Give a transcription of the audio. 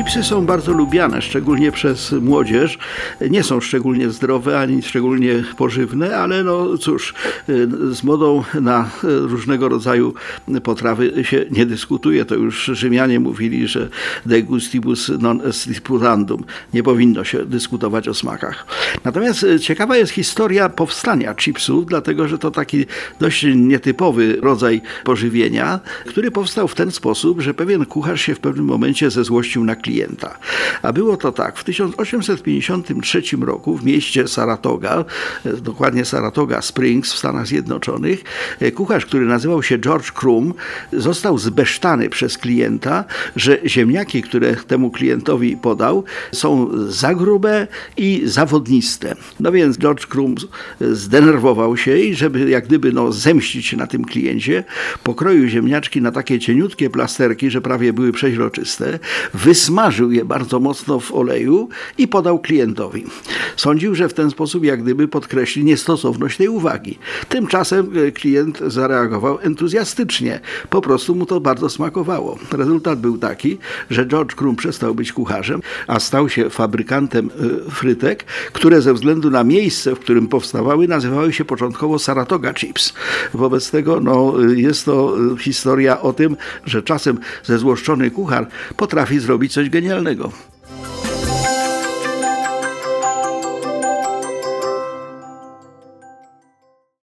Chipsy są bardzo lubiane, szczególnie przez młodzież. Nie są szczególnie zdrowe ani szczególnie pożywne, ale no cóż, z modą na różnego rodzaju potrawy się nie dyskutuje. To już Rzymianie mówili, że de gustibus non disputandum. Nie powinno się dyskutować o smakach. Natomiast ciekawa jest historia powstania chipsów, dlatego że to taki dość nietypowy rodzaj pożywienia, który powstał w ten sposób, że pewien kucharz się w pewnym momencie zezłościł na klienta. A było to tak, w 1853 roku w mieście Saratoga, e, dokładnie Saratoga Springs w Stanach Zjednoczonych, e, kucharz, który nazywał się George Krum, został zbesztany przez klienta, że ziemniaki, które temu klientowi podał, są za grube i zawodniste. No więc George Krum zdenerwował się i żeby jak gdyby no, zemścić się na tym kliencie, pokroił ziemniaczki na takie cieniutkie plasterki, że prawie były przeźroczyste, wysmażył smażył je bardzo mocno w oleju i podał klientowi. Sądził, że w ten sposób jak gdyby podkreśli niestosowność tej uwagi. Tymczasem e, klient zareagował entuzjastycznie. Po prostu mu to bardzo smakowało. Rezultat był taki, że George Krum przestał być kucharzem, a stał się fabrykantem e, frytek, które ze względu na miejsce, w którym powstawały, nazywały się początkowo Saratoga Chips. Wobec tego no, e, jest to historia o tym, że czasem zezłoszczony kuchar potrafi zrobić coś genialnego.